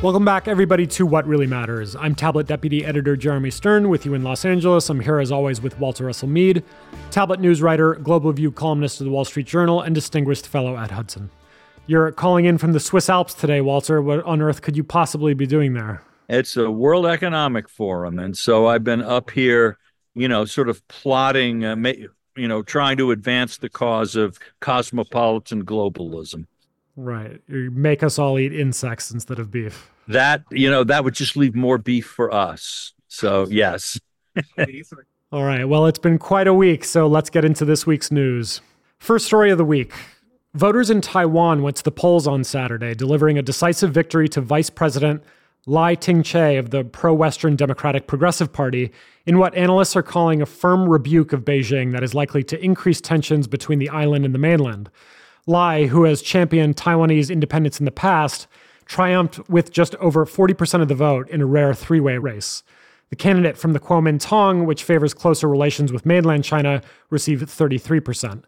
Welcome back, everybody, to What Really Matters. I'm Tablet Deputy Editor Jeremy Stern with you in Los Angeles. I'm here, as always, with Walter Russell Mead, Tablet news writer, Global View columnist of the Wall Street Journal, and distinguished fellow at Hudson. You're calling in from the Swiss Alps today, Walter. What on earth could you possibly be doing there? It's a World Economic Forum. And so I've been up here, you know, sort of plotting, uh, you know, trying to advance the cause of cosmopolitan globalism. Right. You make us all eat insects instead of beef. That, you know, that would just leave more beef for us. So, yes. all right. Well, it's been quite a week. So let's get into this week's news. First story of the week. Voters in Taiwan went to the polls on Saturday, delivering a decisive victory to Vice President Lai Ching-te of the pro-Western Democratic Progressive Party in what analysts are calling a firm rebuke of Beijing that is likely to increase tensions between the island and the mainland. Lai, who has championed Taiwanese independence in the past, triumphed with just over 40% of the vote in a rare three way race. The candidate from the Kuomintang, which favors closer relations with mainland China, received 33%.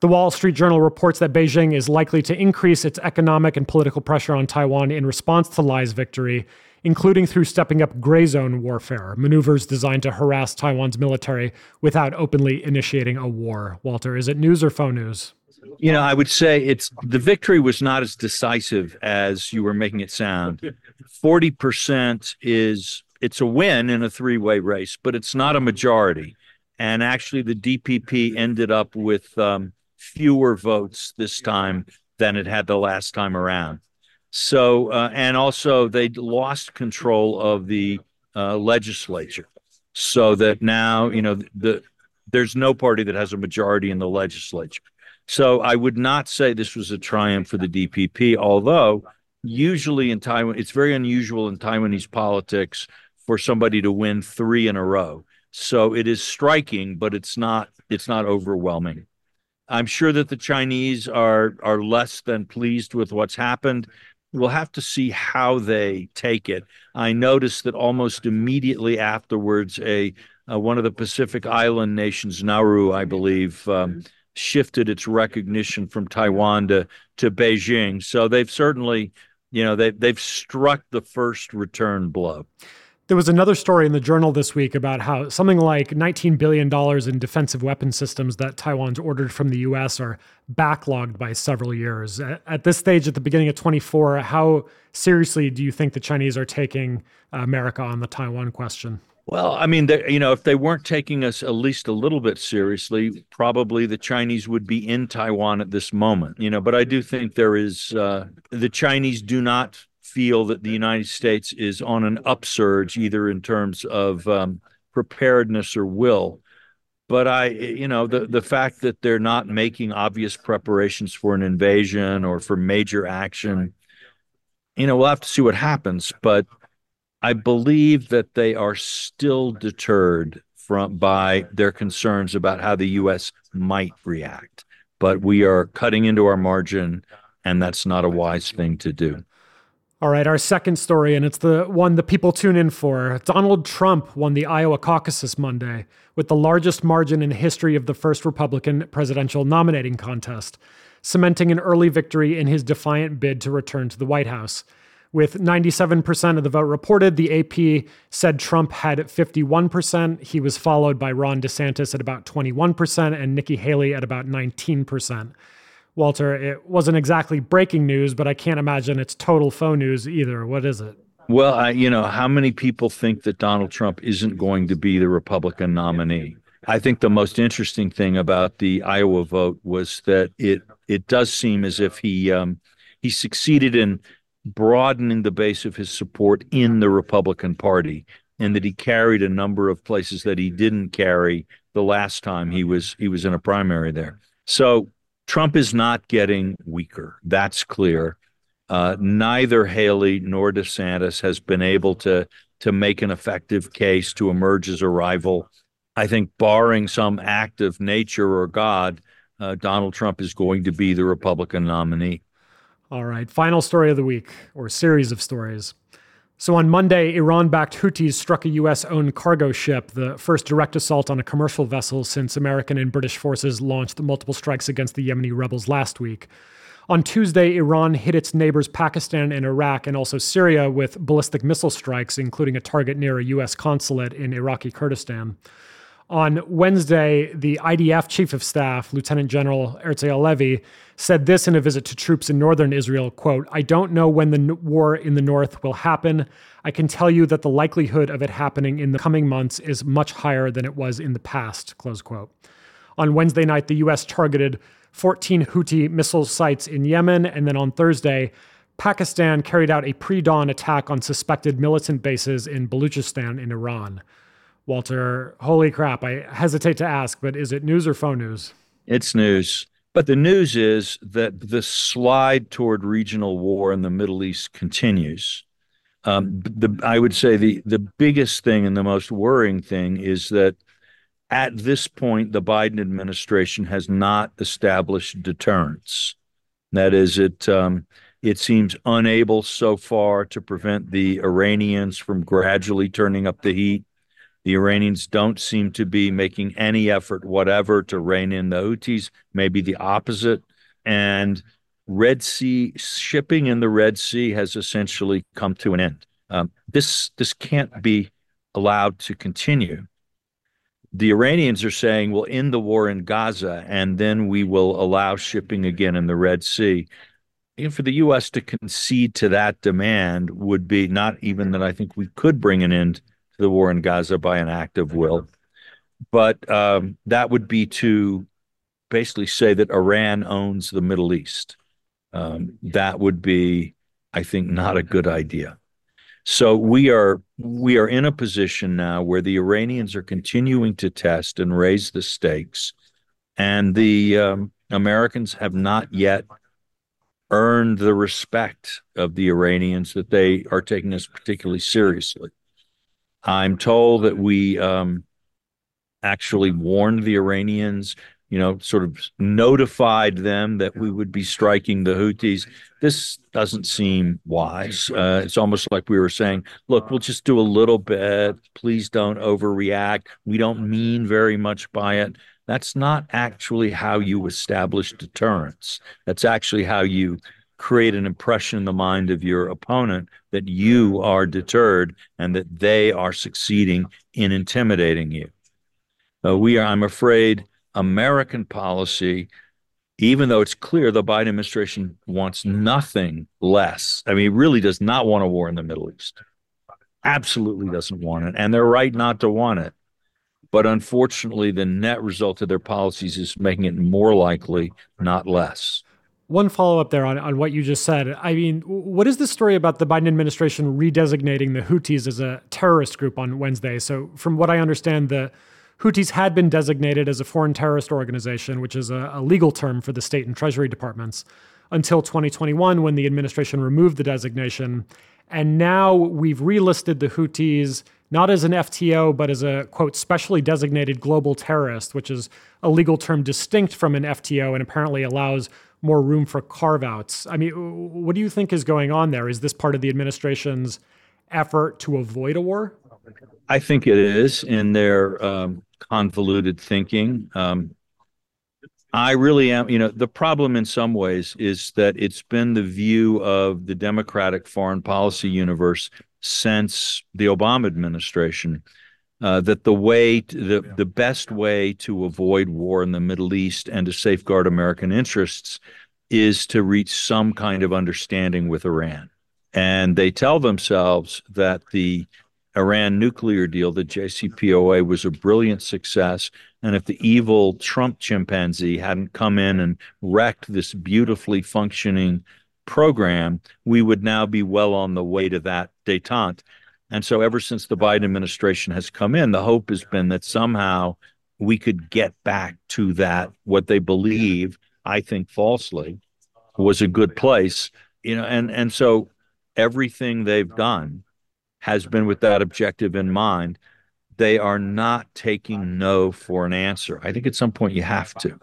The Wall Street Journal reports that Beijing is likely to increase its economic and political pressure on Taiwan in response to Lai's victory, including through stepping up gray zone warfare, maneuvers designed to harass Taiwan's military without openly initiating a war. Walter, is it news or faux news? You know, I would say it's the victory was not as decisive as you were making it sound. 40% is it's a win in a three-way race, but it's not a majority. And actually the DPP ended up with um, fewer votes this time than it had the last time around. So, uh, and also they lost control of the uh, legislature, so that now you know the there's no party that has a majority in the legislature. So I would not say this was a triumph for the DPP, although usually in Taiwan, it's very unusual in Taiwanese politics for somebody to win three in a row. So it is striking, but it's not it's not overwhelming. I'm sure that the Chinese are are less than pleased with what's happened. We'll have to see how they take it. I noticed that almost immediately afterwards, a one of the Pacific Island nations, Nauru, I believe, um, shifted its recognition from Taiwan to to Beijing. So they've certainly, you know, they they've struck the first return blow. There was another story in the journal this week about how something like $19 billion in defensive weapon systems that Taiwan's ordered from the US are backlogged by several years. At this stage, at the beginning of 24, how seriously do you think the Chinese are taking America on the Taiwan question? Well, I mean, you know, if they weren't taking us at least a little bit seriously, probably the Chinese would be in Taiwan at this moment. You know, but I do think there is uh, the Chinese do not feel that the United States is on an upsurge, either in terms of um, preparedness or will. But I, you know, the the fact that they're not making obvious preparations for an invasion or for major action, you know, we'll have to see what happens. But I believe that they are still deterred from by their concerns about how the U.S. might react. But we are cutting into our margin, and that's not a wise thing to do. All right, our second story, and it's the one that people tune in for. Donald Trump won the Iowa caucus Monday with the largest margin in the history of the first Republican presidential nominating contest, cementing an early victory in his defiant bid to return to the White House. With 97% of the vote reported, the AP said Trump had 51%. He was followed by Ron DeSantis at about 21% and Nikki Haley at about 19%. Walter, it wasn't exactly breaking news, but I can't imagine it's total faux news either. What is it? Well, I, you know, how many people think that Donald Trump isn't going to be the Republican nominee? I think the most interesting thing about the Iowa vote was that it it does seem as if he um, he succeeded in broadening the base of his support in the Republican Party, and that he carried a number of places that he didn't carry the last time he was he was in a primary there. So Trump is not getting weaker. That's clear. Uh, neither Haley nor DeSantis has been able to to make an effective case to emerge as a rival. I think, barring some act of nature or God, uh, Donald Trump is going to be the Republican nominee. All right, final story of the week, or series of stories. So on Monday, Iran backed Houthis struck a U.S. owned cargo ship, the first direct assault on a commercial vessel since American and British forces launched multiple strikes against the Yemeni rebels last week. On Tuesday, Iran hit its neighbors Pakistan and Iraq and also Syria with ballistic missile strikes, including a target near a U.S. consulate in Iraqi Kurdistan. On Wednesday, the IDF chief of staff, Lieutenant General Herzi Levy, said this in a visit to troops in northern Israel, quote, I don't know when the war in the north will happen. I can tell you that the likelihood of it happening in the coming months is much higher than it was in the past, close quote. On Wednesday night, the U.S. targeted 14 Houthi missile sites in Yemen. And then on Thursday, Pakistan carried out a pre dawn attack on suspected militant bases in Baluchistan in Iran. Walter, holy crap, I hesitate to ask, but is it news or phone news? It's news. But the news is that the slide toward regional war in the Middle East continues. Um, the, I would say the, the biggest thing and the most worrying thing is that at this point, the Biden administration has not established deterrence. That is, it um, it seems unable so far to prevent the Iranians from gradually turning up the heat. The Iranians don't seem to be making any effort whatever to rein in the Houthis, maybe the opposite. And Red Sea shipping in the Red Sea has essentially come to an end. Um, this this can't be allowed to continue the Iranians are saying we'll end the war in Gaza and then we will allow shipping again in the Red Sea. And for the U.S. to concede to that demand would be not even that I think we could bring an end the war in Gaza by an act of will, but um, that would be to basically say that Iran owns the Middle East. Um, that would be, I think, not a good idea. So we are we are in a position now where the Iranians are continuing to test and raise the stakes, and the um, Americans have not yet earned the respect of the Iranians that they are taking us particularly seriously. I'm told that we um, actually warned the Iranians you know, sort of notified them that we would be striking the Houthis. This doesn't seem wise. Uh, it's almost like we were saying, look, we'll just do a little bit. Please don't overreact. We don't mean very much by it. That's not actually how you establish deterrence. That's actually how you create an impression in the mind of your opponent that you are deterred and that they are succeeding in intimidating you. Uh, we are, I'm afraid, American policy, even though it's clear the Biden administration wants nothing less. I mean, really does not want a war in the Middle East. Absolutely doesn't want it. And they're right not to want it. But unfortunately, the net result of their policies is making it more likely, not less. One follow up there on, on what you just said. I mean, what is the story about the Biden administration redesignating the Houthis as a terrorist group on Wednesday? So, from what I understand, the Houthis had been designated as a foreign terrorist organization, which is a, a legal term for the state and treasury departments, until 2021 when the administration removed the designation. And now we've relisted the Houthis not as an FTO, but as a quote, specially designated global terrorist, which is a legal term distinct from an FTO and apparently allows more room for carve outs. I mean, what do you think is going on there? Is this part of the administration's effort to avoid a war? I think it is in their um, convoluted thinking. Um, I really am, you know, the problem in some ways is that it's been the view of the Democratic foreign policy universe since the Obama administration uh, that the way, to, the, the best way to avoid war in the Middle East and to safeguard American interests is to reach some kind of understanding with Iran. And they tell themselves that the Iran nuclear deal, the JCPOA, was a brilliant success. And if the evil Trump chimpanzee hadn't come in and wrecked this beautifully functioning program, we would now be well on the way to that detente. And so, ever since the Biden administration has come in, the hope has been that somehow we could get back to that, what they believe, I think falsely, was a good place. You know, and and so everything they've done has been with that objective in mind. They are not taking no for an answer. I think at some point you have to.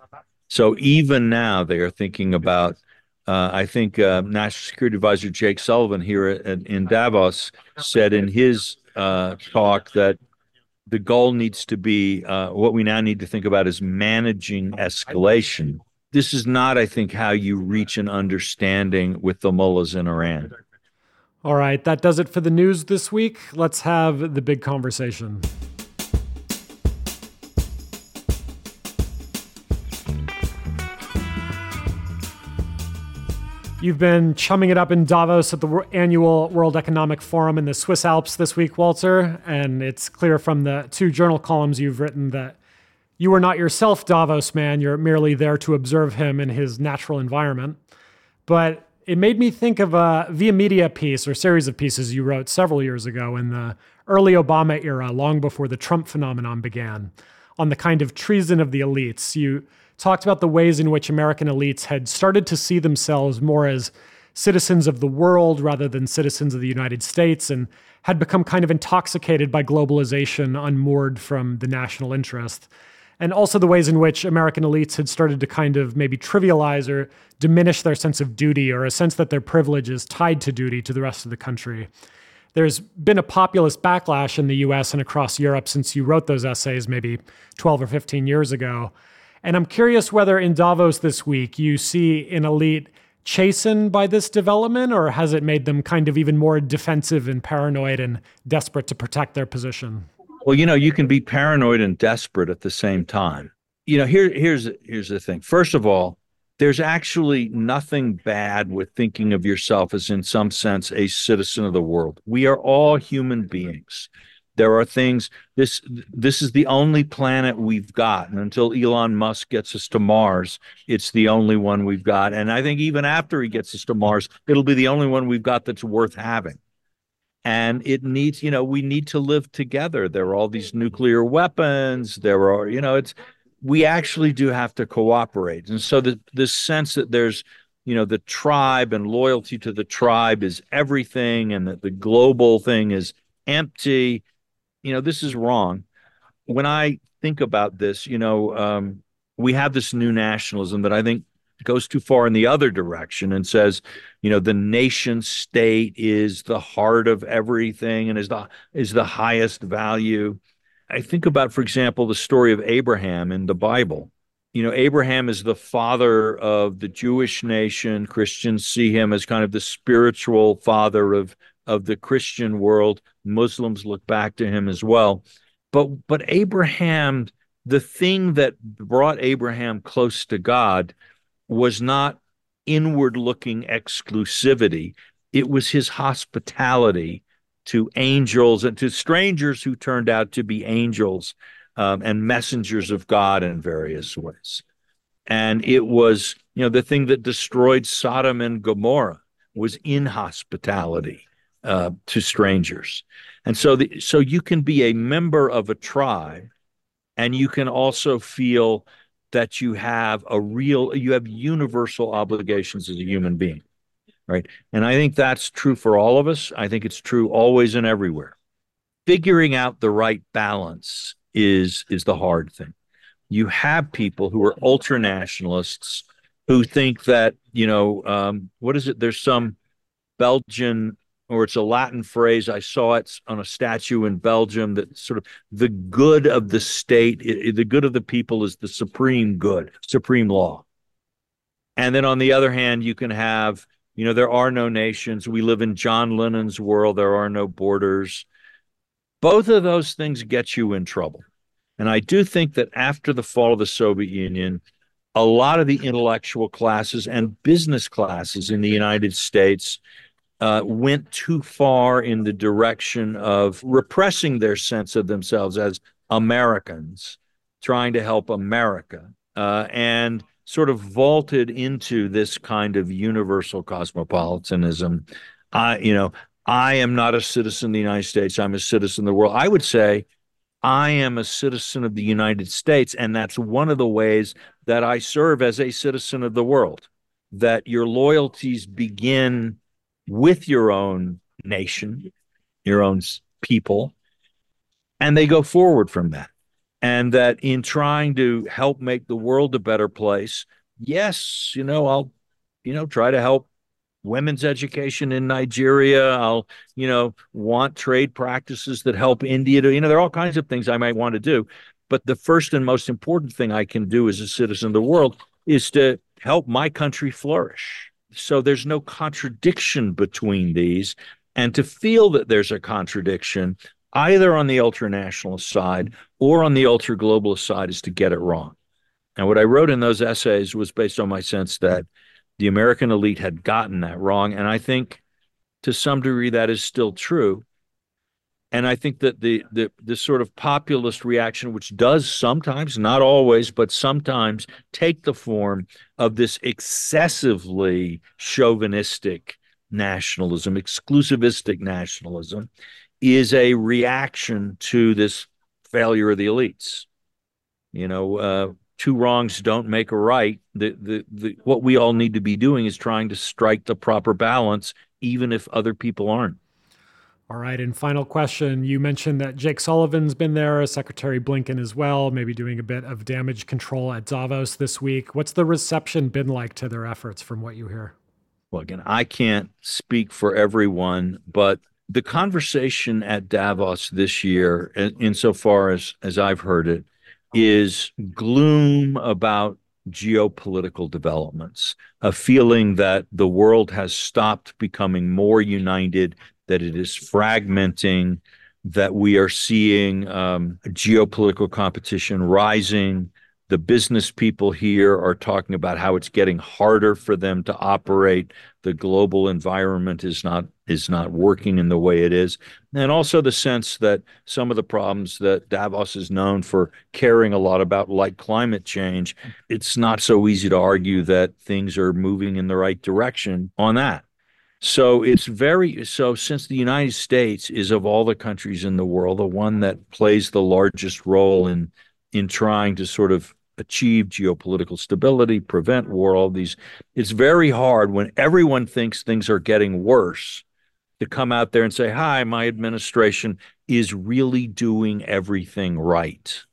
So even now they are thinking about. Uh, I think uh, National Security Advisor Jake Sullivan here at, in Davos said in his uh, talk that the goal needs to be uh, what we now need to think about is managing escalation this is not, I think, how you reach an understanding with the mullahs in Iran. All right, that does it for the news this week. Let's have the big conversation. You've been chumming it up in Davos at the annual World Economic Forum in the Swiss Alps this week, Walter. And it's clear from the two journal columns you've written that you are not yourself Davos man. You're merely there to observe him in his natural environment. But it made me think of a Via Media piece or series of pieces you wrote several years ago in the early Obama era, long before the Trump phenomenon began, on the kind of treason of the elites. You talked about the ways in which American elites had started to see themselves more as citizens of the world rather than citizens of the United States and had become kind of intoxicated by globalization, unmoored from the national interest. And also the ways in which American elites had started to kind of maybe trivialize or diminish their sense of duty or a sense that their privilege is tied to duty to the rest of the country. There's been a populist backlash in the US and across Europe since you wrote those essays maybe 12 or 15 years ago. And I'm curious whether in Davos this week you see an elite chastened by this development, or has it made them kind of even more defensive and paranoid and desperate to protect their position? Well, you know, you can be paranoid and desperate at the same time. You know, here, here's here's the thing. First of all, there's actually nothing bad with thinking of yourself as, in some sense, a citizen of the world. We are all human beings. There are things this this is the only planet we've got, and until Elon Musk gets us to Mars, it's the only one we've got. And I think even after he gets us to Mars, it'll be the only one we've got that's worth having. And it needs, you know, we need to live together. There are all these nuclear weapons. There are, you know, it's we actually do have to cooperate. And so the this sense that there's you know the tribe and loyalty to the tribe is everything and that the global thing is empty you know, this is wrong. When I think about this, you know, um, we have this new nationalism that I think goes too far in the other direction and says, you know, the nation state is the heart of everything and is the is the highest value. I think about, for example, the story of Abraham in the Bible. You know, Abraham is the father of the Jewish nation. Christians see him as kind of the spiritual father of of the Christian world. Muslims look back to him as well. But but Abraham, the thing that brought Abraham close to God was not inward looking exclusivity. It was his hospitality to angels and to strangers who turned out to be angels um, and messengers of God in various ways. And it was, you know, the thing that destroyed Sodom and Gomorrah was inhospitality uh, to strangers. And so, the, so you can be a member of a tribe, and you can also feel that you have a real, you have universal obligations as a human being, right? And I think that's true for all of us. I think it's true always and everywhere. Figuring out the right balance is is the hard thing. You have people who are ultra nationalists who think that you know um, what is it? There's some Belgian or it's a Latin phrase. I saw it on a statue in Belgium that sort of the good of the state, the good of the people is the supreme good, supreme law. And then on the other hand, you can have, you know, there are no nations. We live in John Lennon's world, there are no borders. Both of those things get you in trouble. And I do think that after the fall of the Soviet Union, a lot of the intellectual classes and business classes in the United States uh, went too far in the direction of repressing their sense of themselves as Americans, trying to help America, uh, and sort of vaulted into this kind of universal cosmopolitanism. I, you know, I am not a citizen of the United States. I'm a citizen of the world. I would say I am a citizen of the United States, and that's one of the ways that I serve as a citizen of the world. That your loyalties begin with your own nation, your own people, and they go forward from that. And that in trying to help make the world a better place, yes, you know, I'll, you know, try to help women's education in Nigeria. I'll, you know, want trade practices that help India to, you know, there are all kinds of things I might want to do. But the first and most important thing I can do as a citizen of the world is to help my country flourish. So there's no contradiction between these. And to feel that there's a contradiction, either on the ultranationalist side or on the ultra globalist side, is to get it wrong. And what I wrote in those essays was based on my sense that the American elite had gotten that wrong. And I think to some degree that is still true. And I think that the the the sort of populist reaction, which does sometimes, not always, but sometimes take the form of this excessively chauvinistic nationalism, exclusivistic nationalism, is a reaction to this failure of the elites. You know, uh, two wrongs don't make a right. The, the, the, what we all need to be doing is trying to strike the proper balance, even if other people aren't. All right. And final question. You mentioned that Jake Sullivan's been there, Secretary Blinken as well, maybe doing a bit of damage control at Davos this week. What's the reception been like to their efforts from what you hear? Well, again, I can't speak for everyone, but the conversation at Davos this year, insofar as, as I've heard it, is gloom about geopolitical developments, a feeling that the world has stopped becoming more united, that it is fragmenting, that we are seeing um, geopolitical competition rising, the business people here are talking about how it's getting harder for them to operate. The global environment is not is not working in the way it is. And also the sense that some of the problems that Davos is known for caring a lot about like climate change it's not so easy to argue that things are moving in the right direction on that so it's very so since the United States is of all the countries in the world the one that plays the largest role in in trying to sort of achieve geopolitical stability, prevent war, all these. It's very hard when everyone thinks things are getting worse to come out there and say, Hi, my administration is really doing everything right.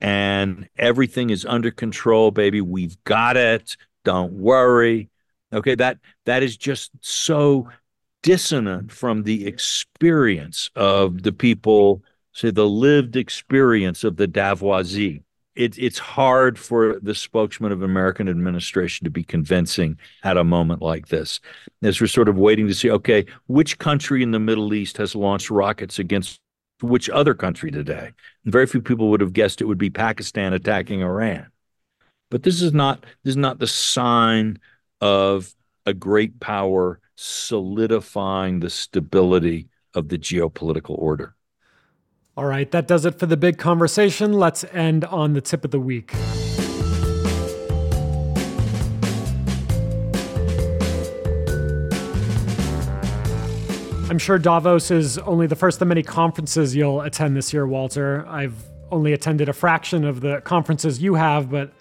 And everything is under control, baby. We've got it. Don't worry. Okay, that that is just so dissonant from the experience of the people, say the lived experience of the Davoisie it, it's hard for the spokesman of American administration to be convincing at a moment like this, as we're sort of waiting to see, okay, which country in the Middle East has launched rockets against which other country today? Very few people would have guessed it would be Pakistan attacking Iran. But this is not this is not the sign of a great power solidifying the stability of the geopolitical order. All right, that does it for the big conversation. Let's end on the tip of the week. I'm sure Davos is only the first of many conferences you'll attend this year, Walter. I've only attended a fraction of the conferences you have, but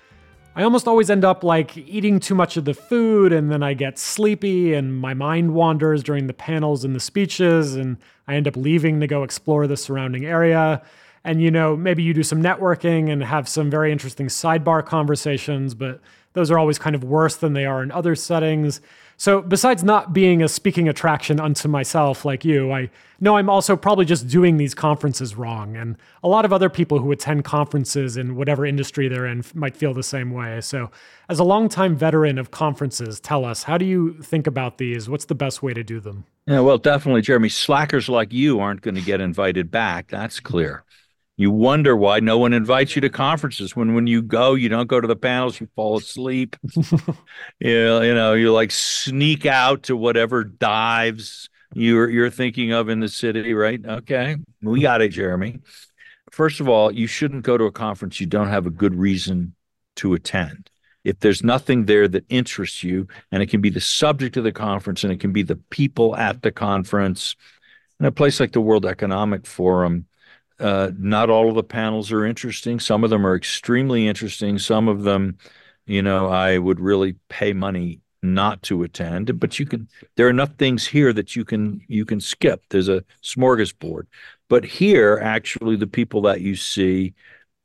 I almost always end up like eating too much of the food and then I get sleepy and my mind wanders during the panels and the speeches and I end up leaving to go explore the surrounding area. And you know, maybe you do some networking and have some very interesting sidebar conversations, but those are always kind of worse than they are in other settings. So, besides not being a speaking attraction unto myself like you, I know I'm also probably just doing these conferences wrong. And a lot of other people who attend conferences in whatever industry they're in might feel the same way. So, as a longtime veteran of conferences, tell us how do you think about these? What's the best way to do them? Yeah, well, definitely, Jeremy. Slackers like you aren't going to get invited back. That's clear you wonder why no one invites you to conferences. When when you go you don't go to the panels you fall asleep. You, know, you know you like sneak out to whatever dives you're you're thinking of in the city right? Okay. We got it jeremy. First of all you shouldn't go to a conference you don't have a good reason to attend. If there's nothing there that interests you and it can be the subject of the conference and it can be the people at the conference in a place like the world economic forum uh, not all of the panels are interesting. Some of them are extremely interesting. Some of them, you know, I would really pay money not to attend. But you can. There are enough things here that you can you can skip. There's a smorgasbord. But here, actually, the people that you see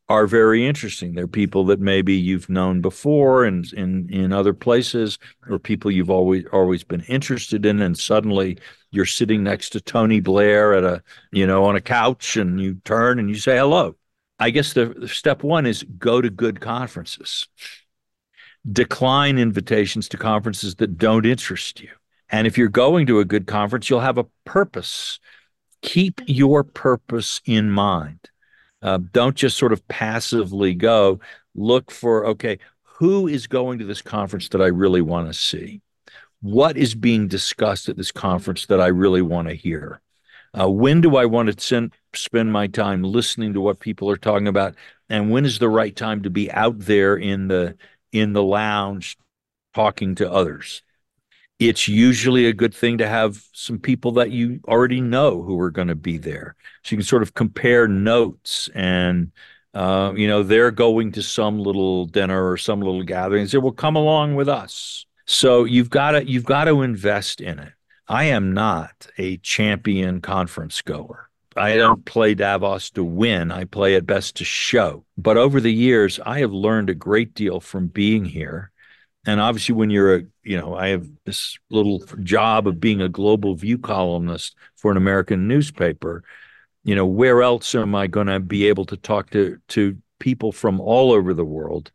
are very interesting. They're people that maybe you've known before and in in other places, or people you've always always been interested in, and suddenly you're sitting next to Tony Blair at a, you know, on a couch and you turn and you say hello. I guess the, the step one is go to good conferences. decline invitations to conferences that don't interest you. And if you're going to a good conference, you'll have a purpose. Keep your purpose in mind. Uh, don't just sort of passively go. Look for, okay, who is going to this conference that I really want to see? What is being discussed at this conference that I really want to hear? Uh, when do I want to send, spend my time listening to what people are talking about? And when is the right time to be out there in the in the lounge talking to others? It's usually a good thing to have some people that you already know who are going to be there, so you can sort of compare notes and uh, you know they're going to some little dinner or some little gathering say, "Well, come along with us." So you've got to you've got to invest in it. I am not a champion conference goer. I don't play Davos to win. I play at best to show. But over the years, I have learned a great deal from being here. And obviously, when you're a, you know, I have this little job of being a global view columnist for an American newspaper. You know, where else am I going to be able to talk to to people from all over the world?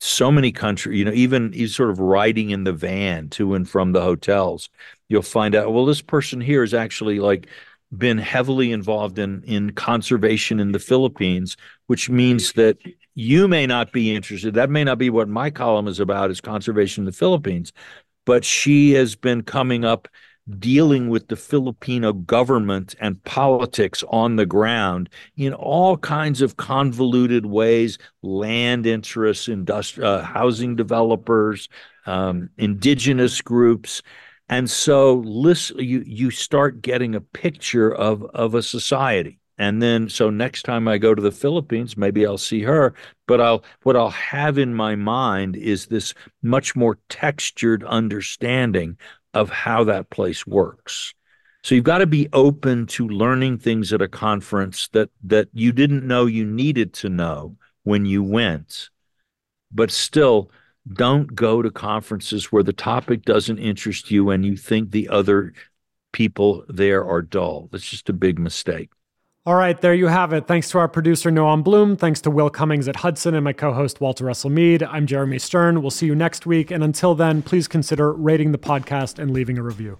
So many countries, you know, even he's sort of riding in the van to and from the hotels you'll find out well this person here is actually like been heavily involved in in conservation in the Philippines which means that you may not be interested that may not be what my column is about is conservation in the Philippines but she has been coming up dealing with the Filipino government and politics on the ground in all kinds of convoluted ways land interests, industri- uh, housing developers, um, indigenous groups. And so listen, you you start getting a picture of of a society. And then so next time I go to the Philippines, maybe I'll see her, but I'll what I'll have in my mind is this much more textured understanding of how that place works. So you've got to be open to learning things at a conference that that you didn't know you needed to know when you went. But still don't go to conferences where the topic doesn't interest you and you think the other people there are dull. That's just a big mistake. All right, there you have it. Thanks to our producer, Noam Bloom. Thanks to Will Cummings at Hudson and my co host, Walter Russell Mead. I'm Jeremy Stern. We'll see you next week. And until then, please consider rating the podcast and leaving a review.